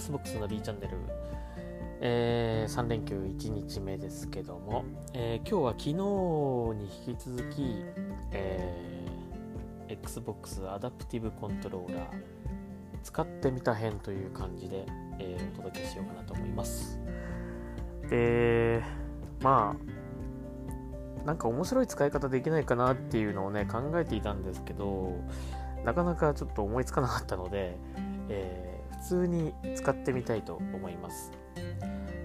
Xbox の B チャンネル、えー、3連休1日目ですけども、えー、今日は昨日に引き続き、えー、Xbox アダプティブコントローラー使ってみた編という感じで、えー、お届けしようかなと思います。で、まあ、なんか面白い使い方できないかなっていうのをね、考えていたんですけど、なかなかちょっと思いつかなかったので、えー、通に使ってみたいと思います。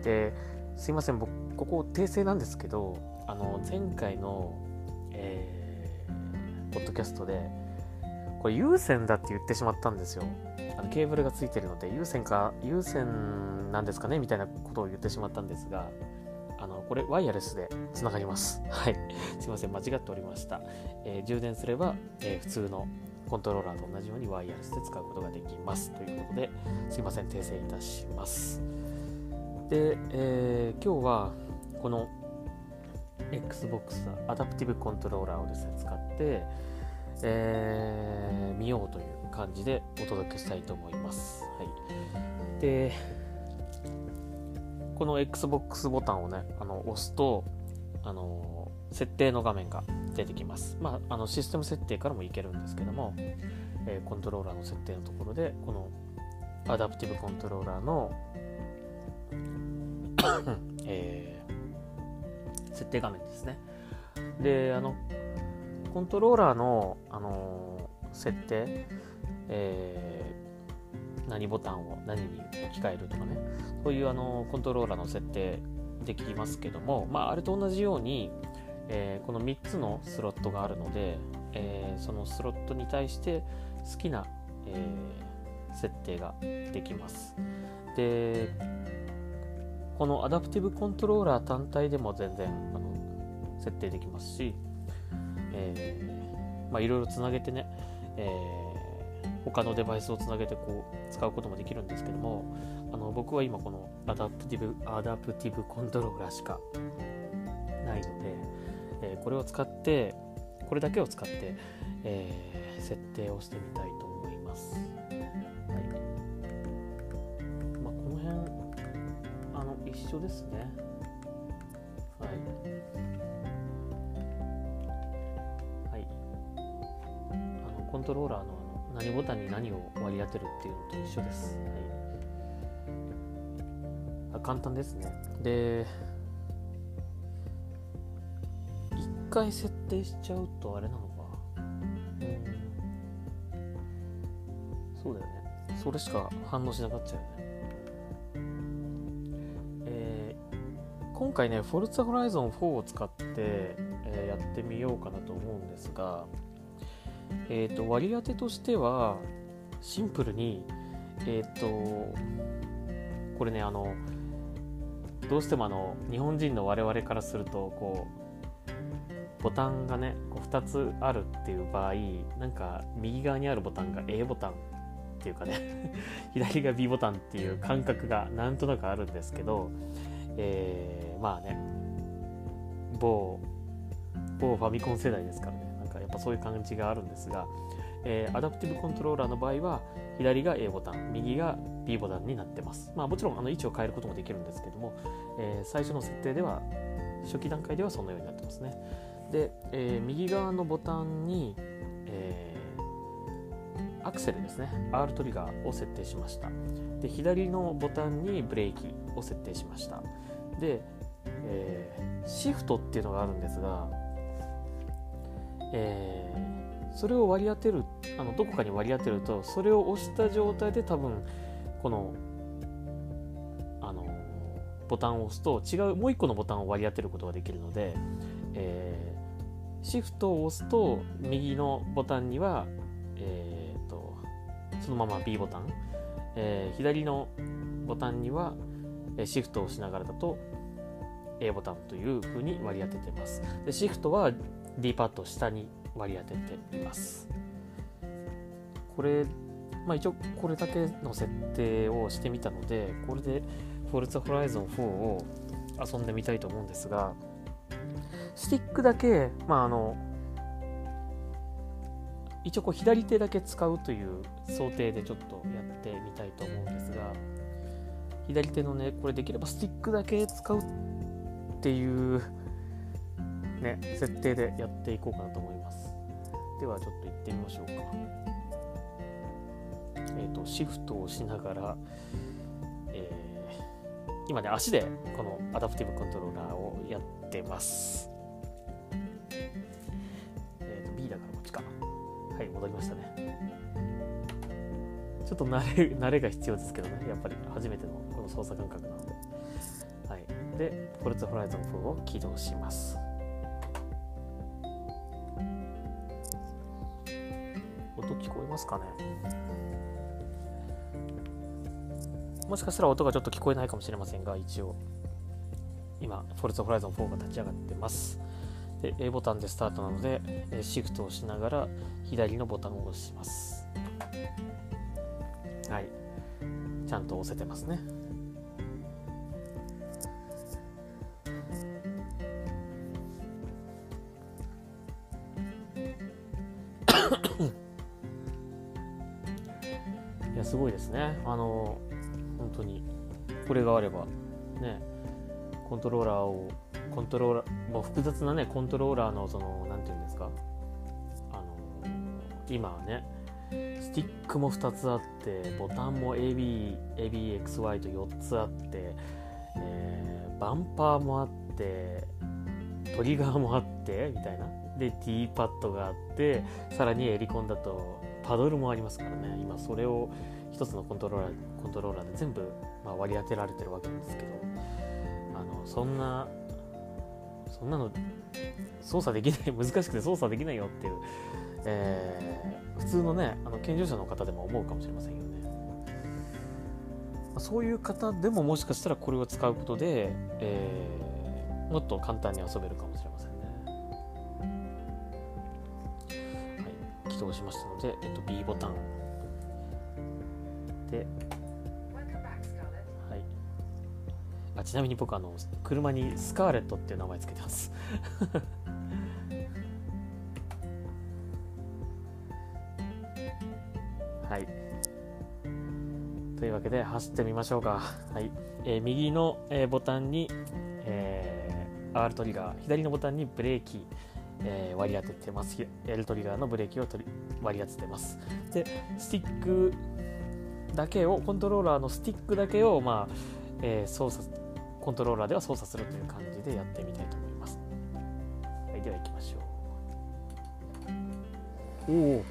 で、すいません、僕、ここ訂正なんですけど、あの、前回の、えー、ポッドキャストで、これ有線だって言ってしまったんですよ。あのケーブルがついてるので、有線か、有線なんですかねみたいなことを言ってしまったんですが、あの、これワイヤレスでつながります。はい。すいません、間違っておりました。えー、充電すれば、えー、普通のコントローラーと同じようにワイヤレスで使うことができます。ということで、すいません、訂正いたします。で、えー、今日はこの Xbox アダプティブコントローラーをですね、使って、えー、見ようという感じでお届けしたいと思います。はい、で、この Xbox ボタンをね、あの押すと、あの設定の画面が出てきます。まあ、あのシステム設定からもいけるんですけども、えー、コントローラーの設定のところで、このアダプティブコントローラーの えー、設定画面ですね。で、あの、コントローラーの、あのー、設定、えー、何ボタンを何に置き換えるとかね、そういうあのコントローラーの設定できますけども、まあ、あれと同じように、えー、この3つのスロットがあるので、えー、そのスロットに対して好きな、えー、設定ができます。で、このアダプティブコントローラー単体でも全然あの設定できますし、えー、まあ、いろいろつなげてね、えー、他のデバイスをつなげてこう使うこともできるんですけどもあの僕は今このアダプティブアダプティブコントローラーしかないので、えー、これを使ってこれだけを使って、えー、設定をしてみたいと思います。はいまあ、この辺あの一緒ですね。はい。はい。あのコントローラーのあの何ボタンに何を割り当てるっていうのと一緒です。はい、あ簡単ですね。で、回設定しちゃうとあれなのか。うん。そうだよね。それしか反応しなかったよね。えー、今回ねフォルツァホライゾン4を使って、えー、やってみようかなと思うんですがえっ、ー、と割り当てとしてはシンプルにえっ、とこれねあのどうしてもあの日本人の我々からするとこうボタンがねこう2つあるっていう場合なんか右側にあるボタンが A ボタンっていうかね 左が B ボタンっていう感覚がなんとなくあるんですけど、えー、まあね某某ファミコン世代ですからねなんかやっぱそういう感じがあるんですが、えー、アダプティブコントローラーの場合は左が A ボタン右が B ボタンになってます。まあもちろんあの位置を変えることもできるんですけども、えー、最初の設定では初期段階ではそのようになってますね。で、えー、右側のボタンに、えー、アクセルですね。R トリガーを設定しました。で左のボタンにブレーキを設定しました。で、えー、シフトっていうのがあるんですが、えー、それを割り当てるあのどこかに割り当てるとそれを押した状態で多分このあのボタンを押すと違うもう一個のボタンを割り当てることができるので、えシフトを押すと右のボタンには、えーと、そのまま B ボタン、えー、左のボタンにはシフトを押しながらだと A ボタンという風に割り当ててます。でシフトは D パッド下に割り当てています。これまあ一応これだけの設定をしてみたのでこれで Forza Horizon 4を遊んでみたいと思うんですがスティックだけ、まあ、あの一応こう左手だけ使うという想定でちょっとやってみたいと思うんですが、左手のねこれできればスティックだけ使うっていうね設定でやっていこうかなと思います。ではちょっと行ってみましょうか。えっ、ー、とシフトをしながら、えー、今ね足でこのアダプティブコントローラーをやってます。っと慣れ 慣れが必要ですけどね。やっぱり初めてのこの操作感覚なので。はい。でフォルツホライゾン4を起動します。音聞こえますかね？もしかしたら音がちょっと聞こえないかもしれませんが一応。今フォルツホライゾン4が立ち上がってます。で A ボタンでスタートなのでシフトをしながら左のボタンを押します。はい。ちゃんと押せてますね。いやすごいですね。あの本当に。これがあればねコントローラーをコントローラーもう複雑なねコントローラーのその何て言うんですか。あの今はねクも2つあってボタンも AB ABXY と4つあって、えー、バンパーもあってトリガーもあってみたいな。で T パッドがあってさらにエリコンだとパドルもありますからね。今それを1つのコントローラーコントローラーで全部、まあ、割り当てられてるわけなんですけどあのそんなそんなの操作できない難しくて操作できないよっていう、えー、普通のねあの健常者の方でも思うかもしれませんよね。そういう方でももしかしたらこれを使うことで、えー、もっと簡単に遊べるかもしれませんね。はい、起動しましたので、えっと、B ボタンで、ちなみに僕あの車にスカーレットっていう名前つけてます はい。というわけで走ってみましょうか。はい。えー、右の、えー、ボタンに、えー、R トリガー、左のボタンにブレーキ、えー、割り当ててます。L トリガーのブレーキを取り割り当ててます。で、スティックだけを、コントローラーのスティックだけを、まあ、えー、操作、コントローラーでは操作するという感じでやってみたいと思います。はい、では行きましょう。おお。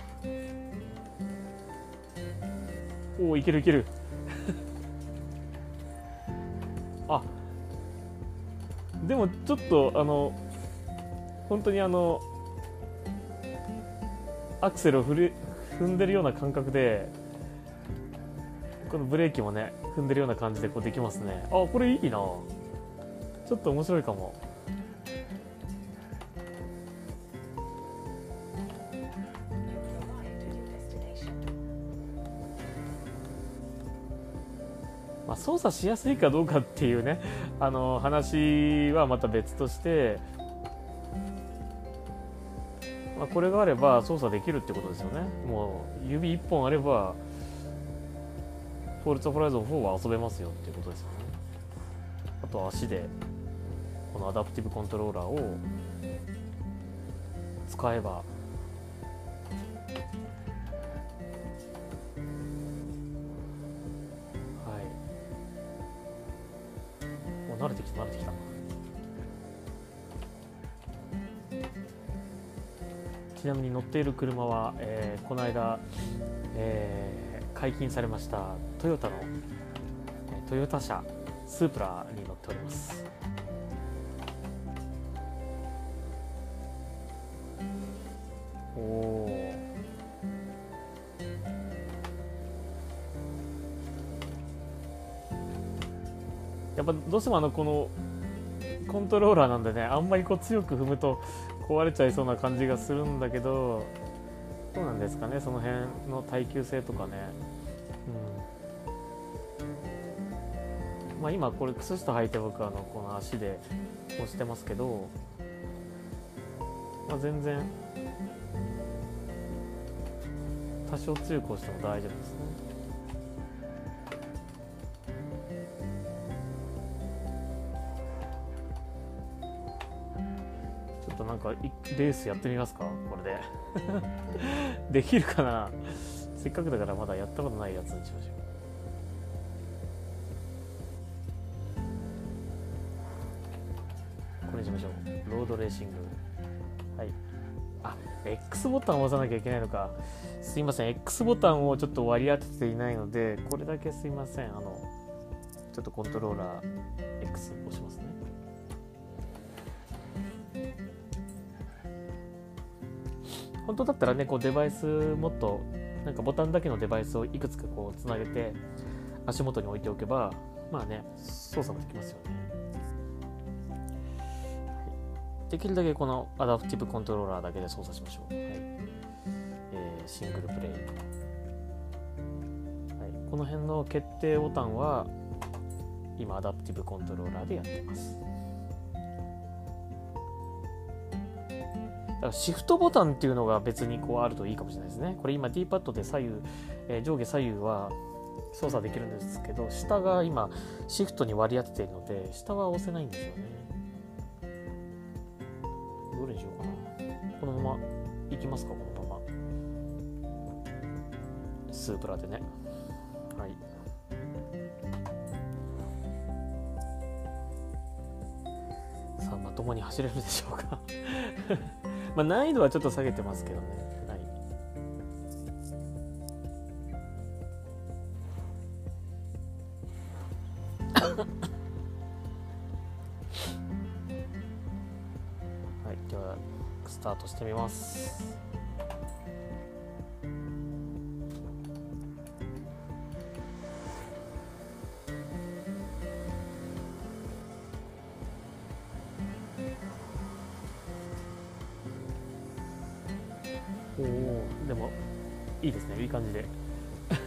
おおいけるいける あでもちょっとあの本当にあのアクセルを踏踏んでるような感覚でこのブレーキもね踏んでるような感じでこうできますね。あこれいいな。ちょっと面白いかも。まあ、操作しやすいかどうかっていうねあの話はまた別として、まあ、これがあれば操作できるってことですよね。もう指1本あればフォルツホライゾン4は遊べますよっていうことですよね。あとは足でこのアダプティブコントローラーを使えば慣れてきた慣れてきた。ちなみに乗っている車は、えー、この間、えー、解禁されました。トヨタの、トヨタ車スープラに乗っております。おおやっぱどうしてもあのこのコントローラーなんでねあんまりこう強く踏むと壊れちゃいそうな感じがするんだけどどうなんですかねその辺の耐久性とかね、まあ、今これ靴下履いて僕あのこの足で押してますけど、まあ、全然多少強く押しても大丈夫ですね。ちょっとなんかレースやってみますかこれで。できるかな。せっかくだからまだやったことないやつにしましょう。ロードレーシング。はい。あ X ボタンを押さなきゃいけないのか。すいません。X ボタンをちょっと割り当てていないのでこれだけすいません。あのちょっとコントローラー X 押しますね。本当だったらねこうデバイスもっとなんかボタンだけのデバイスをいくつかこうつなげて足元に置いておけばまあね操作もできますよね。できるだけこのアダプティブコントローラーだけで操作しましょう、はい。えー、シングルプレイ、はい、この辺の決定ボタンは今アダプティブコントローラーでやってます。だからシフトボタンっていうのが別にこうあるといいかもしれないですね。これ今 D パッドで左右、えー、上下左右は操作できるんですけど下が今シフトに割り当てているので下は押せないんですよねどれにしようかな。このままいきますかこのまま。スープラでね。はい。さあまともに走れるでしょうか。まあ難易度はちょっと下げてますけどね。はい。はいではスタートしてみます。おおでもいいですね。いい感じで。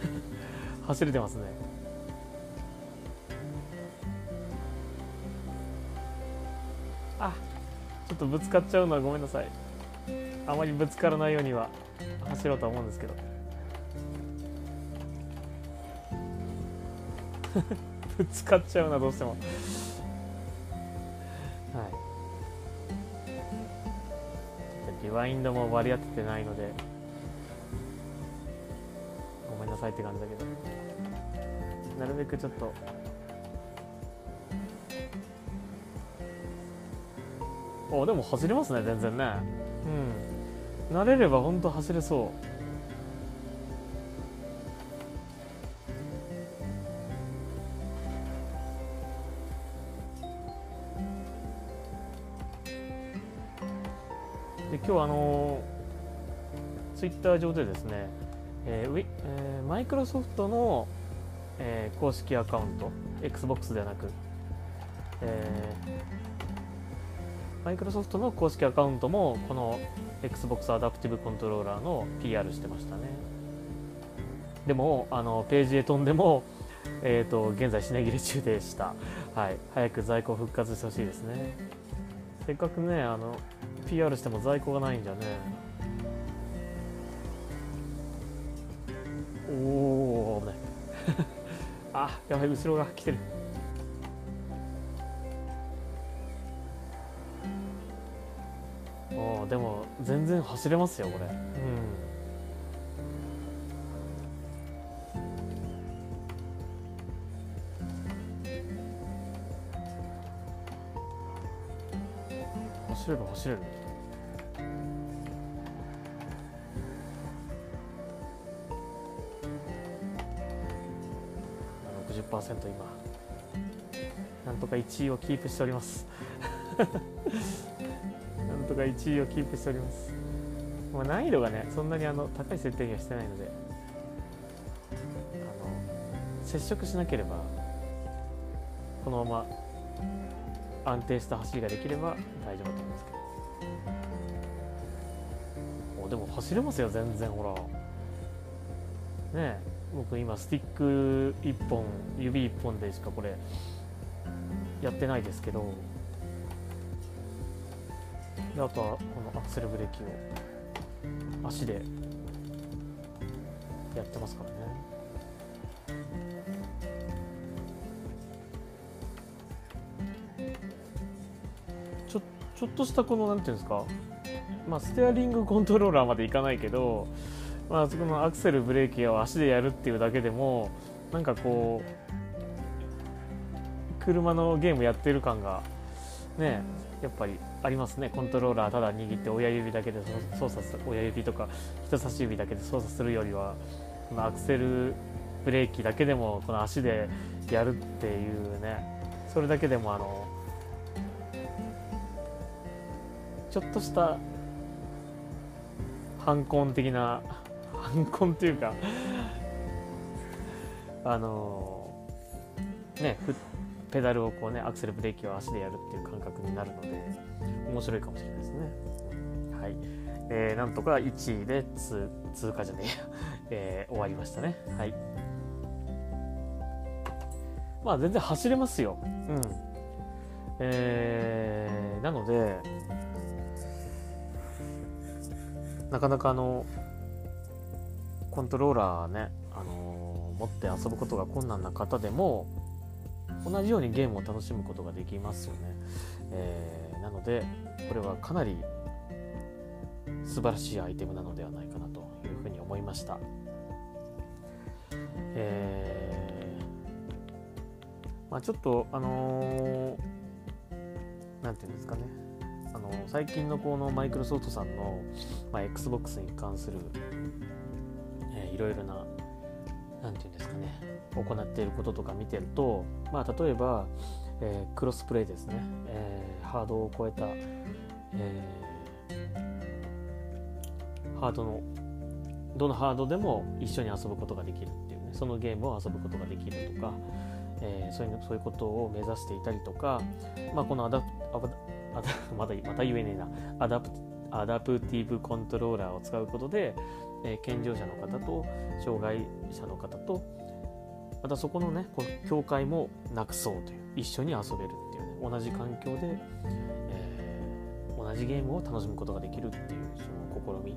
走れてますね。とぶつかっちゃうのはごめんなさい。あまりぶつからないようには走ろうとは思うんですけど。ぶつかっちゃうなどうしても。リワインドも割り当ててないのでごめんなさいって感じだけど。なるべくちょっとおでも走れますね全然ね。うん。慣れれば本当走れそう。で今日はあのツイッター上でですね、えーえー、マイクロソフトの、えー、公式アカウント XBOX ではなく、えー、マイクロソフトの公式アカウントもこの XBOX アダプティブコントローラーの PR してましたね。でもあのページへ飛んでもえーと、と現在品切れ中でした、はい、早く在庫復活してほしいですね。せっかくねあの PR しても在庫がないんじゃね。おお危ない。あやばい後ろが来てる。でも全然走れますよこれ。うん。走れる走れる。60%今。なんとか1位をキープしております。なんとか1位をキープしております。まあ、難易度がねそんなにあの高い設定にはしてないので。あの接触しなければこのまま安定した走りができれば大丈夫だと思うんですけど。おでも走れますよ全然ほら。ねえ僕今スティック1本指1本でしかこれやってないですけど。であとはこのアクセルブレーキを足でやってますからね。ちょちょっとしたこのなんていうんですか。まあ、ステアリングコントローラーまでいかないけど、まあそこのアクセルブレーキを足でやるっていうだけでもなんかこう車のゲームやってる感がねやっぱりありますね。コントローラーただ握って親指だけで操作する親指とか人差し指だけで操作するよりはこのアクセルブレーキだけでもこの足でやるっていうね。それだけでもあのちょっとした反根的な反根っていうかあのねペダルをこうねアクセルブレーキを足でやるっていう感覚になるので面白いかもしれないですね。はい、えー、なんとか1位で通通過じゃねえや、えー、終わりましたね。はい。まあ全然走れますよ。うん。えー、なのでなかなかあのコントローラーね、あのー、持って遊ぶことが困難な方でも同じようにゲームを楽しむことができますよね、えー、なのでこれはかなり素晴らしいアイテムなのではないかなというふうに思いました、えー、まあ、ちょっとあの何、て言うんですかね。あの最近のこのマイクロソフトさんの、まあ、XBOX に関する、えー、いろいろな何て言うんですかね行っていることとか見てると、まあ、例えば、えー、クロスプレイですね、えー、ハードを超えた、えー、ハードのどのハードでも一緒に遊ぶことができるっていうね。そのゲームを遊ぶことができるとか、えー、そういうそういうことを目指していたりとか、まあ、このアダプアダまだまた言えねえな。アダプアダプティブコントローラーを使うことで、えー、健常者の方と障害者の方とまたそこのねこの境界もなくそうという一緒に遊べるっていうね同じ環境で、えー、同じゲームを楽しむことができるっていうその試み、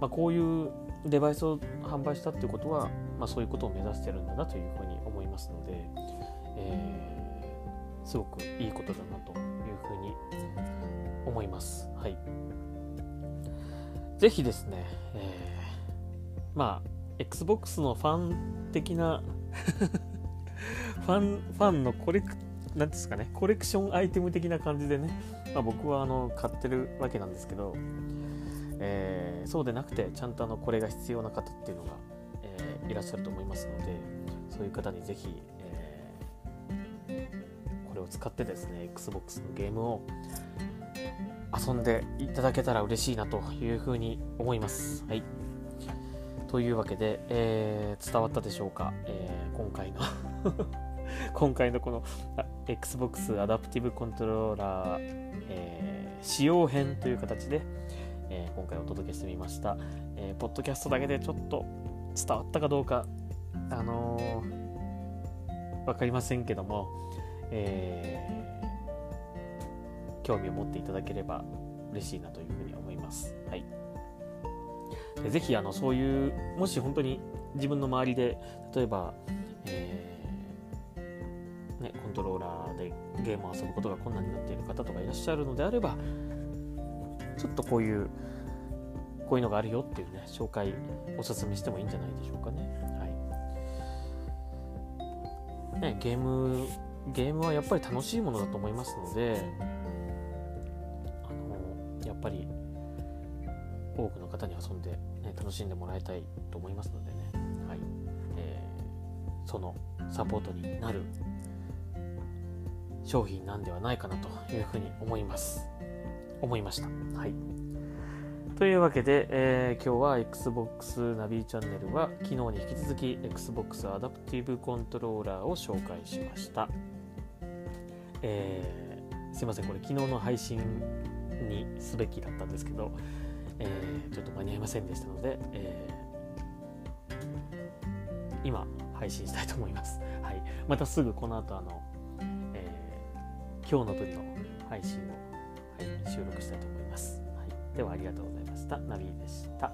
まあ、こういうデバイスを販売したっていうことは、まあ、そういうことを目指してるんだなというふうに思いますので、えー、すごくいいことだなというふうに思います。はい。ぜひですね、えー、まあ、Xbox のファン的なファン、ファンのコレク、なんですかね、コレクションアイテム的な感じでね、まあ、僕はあの買ってるわけなんですけど、えー、そうでなくて、ちゃんとあのこれが必要な方っていうのが、えー、いらっしゃると思いますので、そういう方にぜひ、えー、これを使ってですね、Xbox のゲームを遊んでいただけたら嬉しいなというふうに思います。はい。というわけで、えー、伝わったでしょうか、えー、今回の 今回のこの Xbox アダプティブコントローラー、えー、使用編という形で、えー、今回お届けしてみました、えー、ポッドキャストだけでちょっと伝わったかどうかあのー、分かりませんけども、えー、興味を持っていただければ嬉しいなというふうに思います。はいぜひあのそういうもし本当に自分の周りで例えば、えー、ね、コントローラーでゲームを遊ぶことが困難になっている方とかいらっしゃるのであればちょっとこういうこういうのがあるよっていうね紹介おすすめしてもいいんじゃないでしょうかね。はい、ねゲームゲームはやっぱり楽しいものだと思いますのでぱり多くの方に遊んで、ね、楽しんでもらいたいと思いますのでね、はいえー、そのサポートになる商品なんではないかなというふうに思います。思いました。はい。というわけで、えー、今日は Xbox ナビチャンネルは昨日に引き続き Xbox アダプティブコントローラーを紹介しました。えー、すいません、これ昨日の配信にすべきだったんですけど、えー、ちょっと間に合いませんでしたので、えー、今配信したいと思います。はい、またすぐこの後あの、えー、今日の分の配信を、はい、収録したいと思います。はい、ではありがとうございました。ナビでした。